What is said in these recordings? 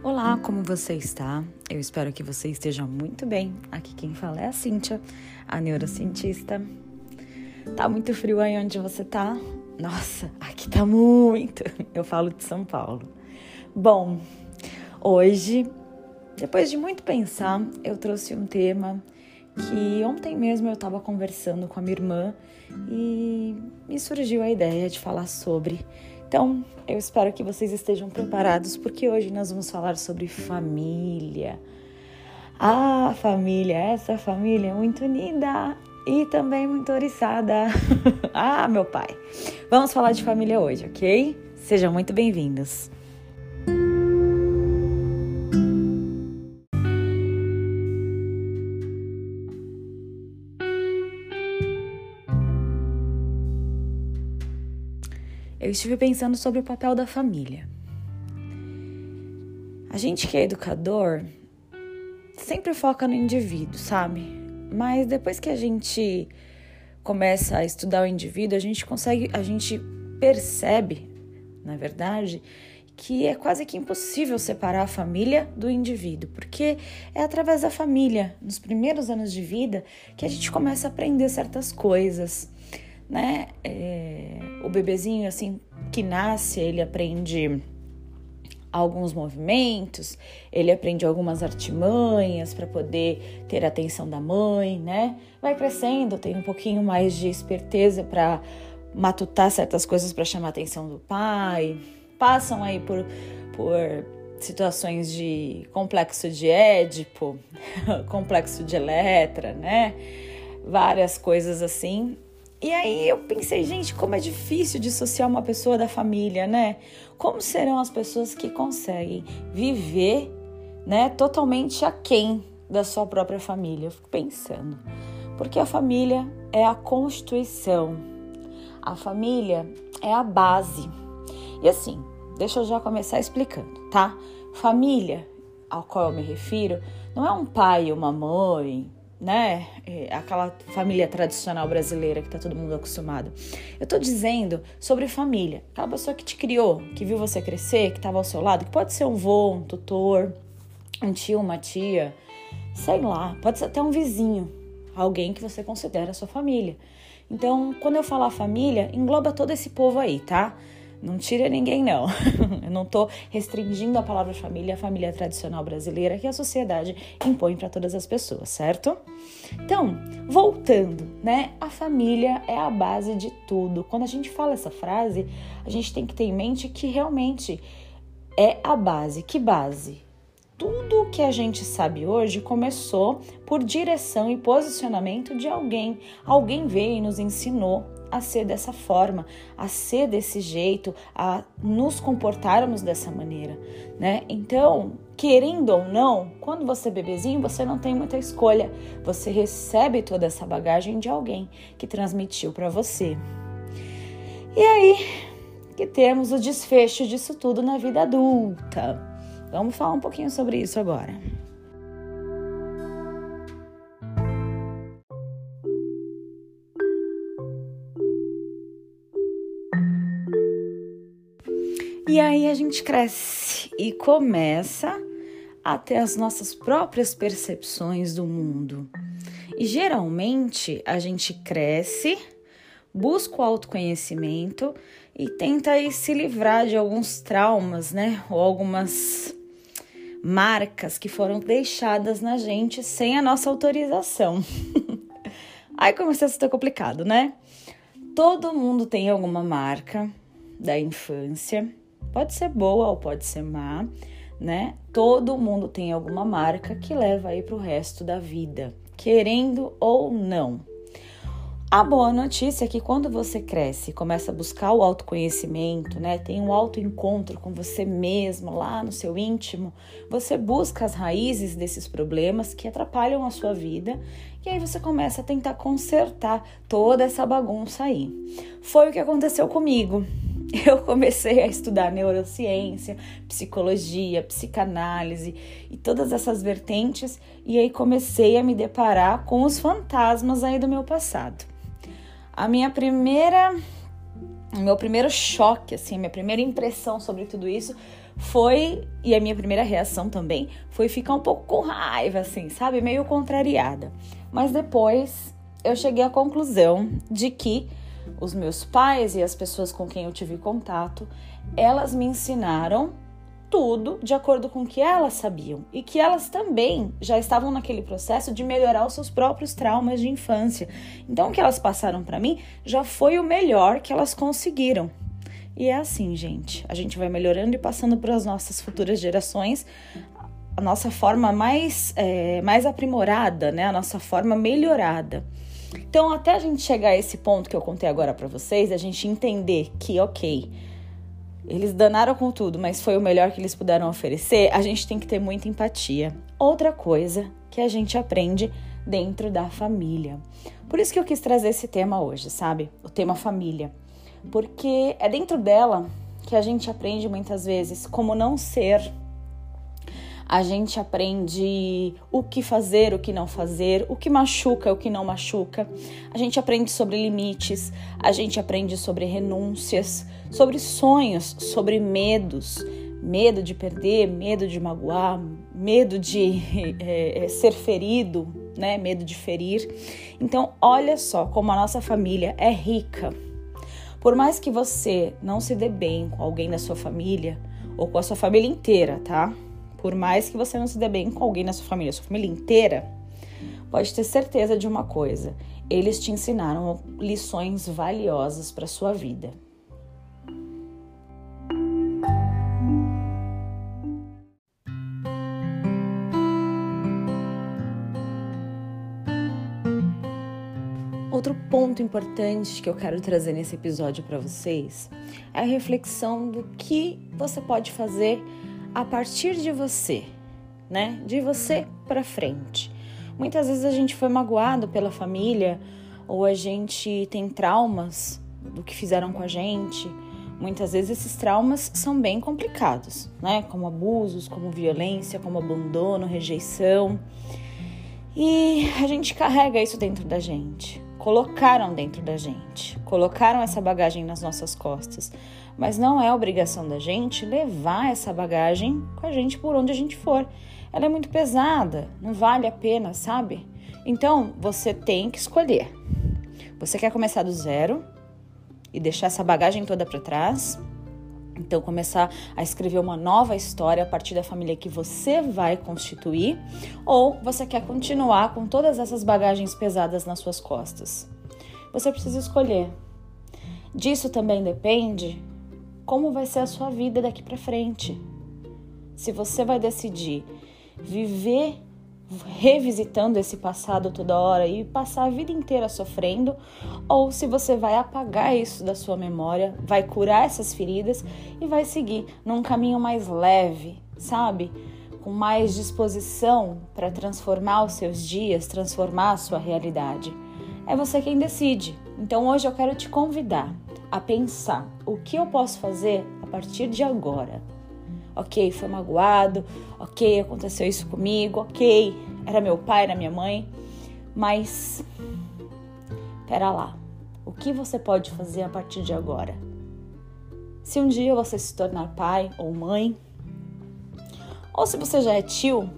Olá, como você está? Eu espero que você esteja muito bem. Aqui quem fala é a Cíntia, a neurocientista. Tá muito frio aí onde você tá? Nossa, aqui tá muito. Eu falo de São Paulo. Bom, hoje, depois de muito pensar, eu trouxe um tema que ontem mesmo eu estava conversando com a minha irmã e me surgiu a ideia de falar sobre então, eu espero que vocês estejam preparados, porque hoje nós vamos falar sobre família. Ah, família, essa família é muito unida e também muito oriçada. ah, meu pai. Vamos falar de família hoje, ok? Sejam muito bem-vindos. Eu estive pensando sobre o papel da família. A gente que é educador sempre foca no indivíduo, sabe? Mas depois que a gente começa a estudar o indivíduo, a gente consegue, a gente percebe, na verdade, que é quase que impossível separar a família do indivíduo, porque é através da família, nos primeiros anos de vida, que a gente começa a aprender certas coisas né? É, o bebezinho, assim, que nasce, ele aprende alguns movimentos, ele aprende algumas artimanhas para poder ter a atenção da mãe, né? Vai crescendo, tem um pouquinho mais de esperteza para matutar certas coisas para chamar a atenção do pai. Passam aí por, por situações de complexo de Édipo, complexo de Eletra, né? Várias coisas assim. E aí eu pensei, gente, como é difícil dissociar uma pessoa da família, né? Como serão as pessoas que conseguem viver, né, totalmente aquém da sua própria família? Eu fico pensando. Porque a família é a constituição. A família é a base. E assim, deixa eu já começar explicando, tá? Família, ao qual eu me refiro, não é um pai e uma mãe, né? É, aquela família tradicional brasileira que tá todo mundo acostumado. Eu tô dizendo sobre família. Aquela pessoa que te criou, que viu você crescer, que tava ao seu lado, que pode ser um vô, um tutor, um tio, uma tia, sei lá, pode ser até um vizinho, alguém que você considera sua família. Então, quando eu falar família, engloba todo esse povo aí, tá? Não tira ninguém, não. Eu não estou restringindo a palavra família, a família tradicional brasileira que a sociedade impõe para todas as pessoas, certo? Então, voltando, né? A família é a base de tudo. Quando a gente fala essa frase, a gente tem que ter em mente que realmente é a base. Que base? Tudo o que a gente sabe hoje começou por direção e posicionamento de alguém. Alguém veio e nos ensinou a ser dessa forma, a ser desse jeito, a nos comportarmos dessa maneira, né? Então, querendo ou não, quando você é bebezinho, você não tem muita escolha. Você recebe toda essa bagagem de alguém que transmitiu para você. E aí que temos o desfecho disso tudo na vida adulta. Vamos falar um pouquinho sobre isso agora. E aí a gente cresce e começa a ter as nossas próprias percepções do mundo. E geralmente a gente cresce, busca o autoconhecimento e tenta se livrar de alguns traumas, né? Ou algumas marcas que foram deixadas na gente sem a nossa autorização. aí começa a ser complicado, né? Todo mundo tem alguma marca da infância Pode ser boa ou pode ser má, né? Todo mundo tem alguma marca que leva aí para o resto da vida, querendo ou não. A boa notícia é que quando você cresce, começa a buscar o autoconhecimento, né? Tem um autoencontro com você mesmo lá no seu íntimo, você busca as raízes desses problemas que atrapalham a sua vida e aí você começa a tentar consertar toda essa bagunça aí. Foi o que aconteceu comigo. eu comecei a estudar neurociência, psicologia, psicanálise e todas essas vertentes, e aí comecei a me deparar com os fantasmas aí do meu passado. A minha primeira meu primeiro choque, assim, minha primeira impressão sobre tudo isso foi, e a minha primeira reação também, foi ficar um pouco com raiva, assim, sabe? Meio contrariada. Mas depois eu cheguei à conclusão de que os meus pais e as pessoas com quem eu tive contato, elas me ensinaram tudo de acordo com o que elas sabiam e que elas também já estavam naquele processo de melhorar os seus próprios traumas de infância. Então, o que elas passaram para mim já foi o melhor que elas conseguiram. E é assim, gente. A gente vai melhorando e passando para as nossas futuras gerações a nossa forma mais, é, mais aprimorada, né? A nossa forma melhorada. Então, até a gente chegar a esse ponto que eu contei agora para vocês, a gente entender que, ok, eles danaram com tudo, mas foi o melhor que eles puderam oferecer, a gente tem que ter muita empatia. Outra coisa que a gente aprende dentro da família. Por isso que eu quis trazer esse tema hoje, sabe? O tema família. Porque é dentro dela que a gente aprende muitas vezes como não ser a gente aprende o que fazer, o que não fazer, o que machuca, o que não machuca. A gente aprende sobre limites, a gente aprende sobre renúncias, sobre sonhos, sobre medos. Medo de perder, medo de magoar, medo de é, ser ferido, né? Medo de ferir. Então, olha só como a nossa família é rica. Por mais que você não se dê bem com alguém da sua família, ou com a sua família inteira, tá? Por mais que você não se dê bem com alguém na sua família, sua família inteira, pode ter certeza de uma coisa: eles te ensinaram lições valiosas para sua vida. Outro ponto importante que eu quero trazer nesse episódio para vocês é a reflexão do que você pode fazer a partir de você, né? De você para frente. Muitas vezes a gente foi magoado pela família ou a gente tem traumas do que fizeram com a gente. Muitas vezes esses traumas são bem complicados, né? Como abusos, como violência, como abandono, rejeição. E a gente carrega isso dentro da gente. Colocaram dentro da gente, colocaram essa bagagem nas nossas costas mas não é obrigação da gente levar essa bagagem com a gente por onde a gente for. Ela é muito pesada, não vale a pena, sabe? Então você tem que escolher. Você quer começar do zero e deixar essa bagagem toda para trás? Então, começar a escrever uma nova história a partir da família que você vai constituir? Ou você quer continuar com todas essas bagagens pesadas nas suas costas? Você precisa escolher. Disso também depende como vai ser a sua vida daqui para frente. Se você vai decidir viver revisitando esse passado toda hora e passar a vida inteira sofrendo, ou se você vai apagar isso da sua memória, vai curar essas feridas e vai seguir num caminho mais leve, sabe? Com mais disposição para transformar os seus dias, transformar a sua realidade. É você quem decide. Então hoje eu quero te convidar a pensar o que eu posso fazer a partir de agora. Ok, foi magoado, ok, aconteceu isso comigo, ok, era meu pai, era minha mãe, mas pera lá, o que você pode fazer a partir de agora? Se um dia você se tornar pai ou mãe, ou se você já é tio,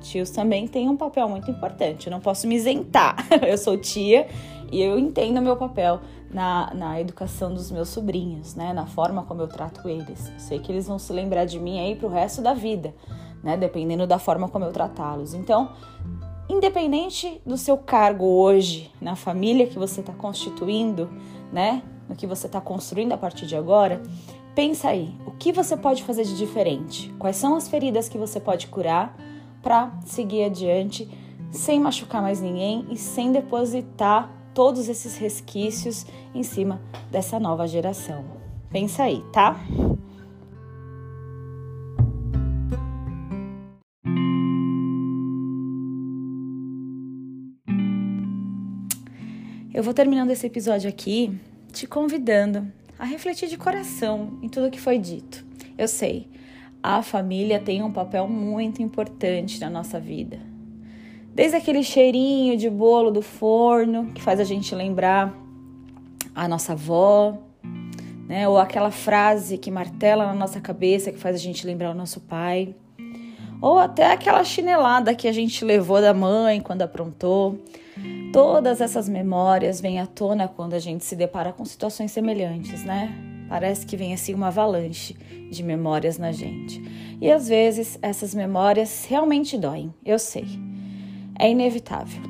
tios também têm um papel muito importante. Eu não posso me isentar. Eu sou tia e eu entendo meu papel na, na educação dos meus sobrinhos, né? Na forma como eu trato eles. Eu sei que eles vão se lembrar de mim aí pro resto da vida, né? Dependendo da forma como eu tratá-los. Então, independente do seu cargo hoje, na família que você está constituindo, né? No que você está construindo a partir de agora, pensa aí, o que você pode fazer de diferente? Quais são as feridas que você pode curar para seguir adiante sem machucar mais ninguém e sem depositar todos esses resquícios em cima dessa nova geração. Pensa aí, tá? Eu vou terminando esse episódio aqui te convidando a refletir de coração em tudo que foi dito. Eu sei, a família tem um papel muito importante na nossa vida Desde aquele cheirinho de bolo do forno que faz a gente lembrar a nossa avó, né? Ou aquela frase que martela na nossa cabeça que faz a gente lembrar o nosso pai. Ou até aquela chinelada que a gente levou da mãe quando aprontou. Todas essas memórias vêm à tona quando a gente se depara com situações semelhantes, né? Parece que vem assim uma avalanche de memórias na gente. E às vezes essas memórias realmente doem, eu sei. É inevitável.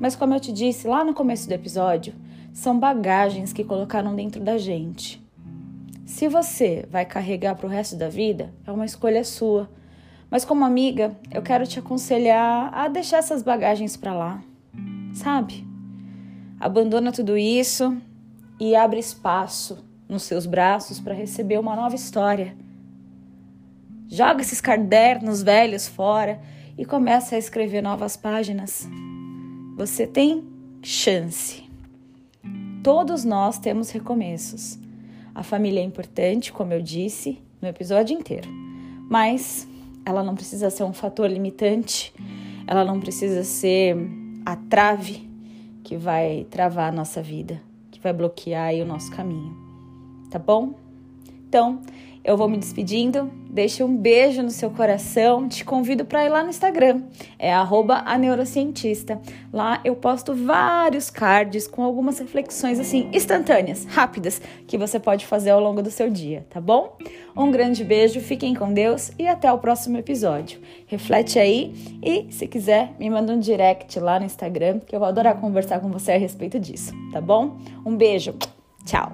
Mas como eu te disse lá no começo do episódio, são bagagens que colocaram dentro da gente. Se você vai carregar para o resto da vida, é uma escolha sua. Mas como amiga, eu quero te aconselhar a deixar essas bagagens para lá sabe? Abandona tudo isso e abre espaço nos seus braços para receber uma nova história. Joga esses cadernos velhos fora e começa a escrever novas páginas. Você tem chance. Todos nós temos recomeços. A família é importante, como eu disse no episódio inteiro, mas ela não precisa ser um fator limitante, ela não precisa ser a trave que vai travar a nossa vida, que vai bloquear o nosso caminho. Tá bom? Então, eu vou me despedindo. Deixe um beijo no seu coração. Te convido para ir lá no Instagram. É a neurocientista. Lá eu posto vários cards com algumas reflexões assim instantâneas, rápidas, que você pode fazer ao longo do seu dia, tá bom? Um grande beijo, fiquem com Deus e até o próximo episódio. Reflete aí e, se quiser, me manda um direct lá no Instagram, que eu vou adorar conversar com você a respeito disso, tá bom? Um beijo. Tchau.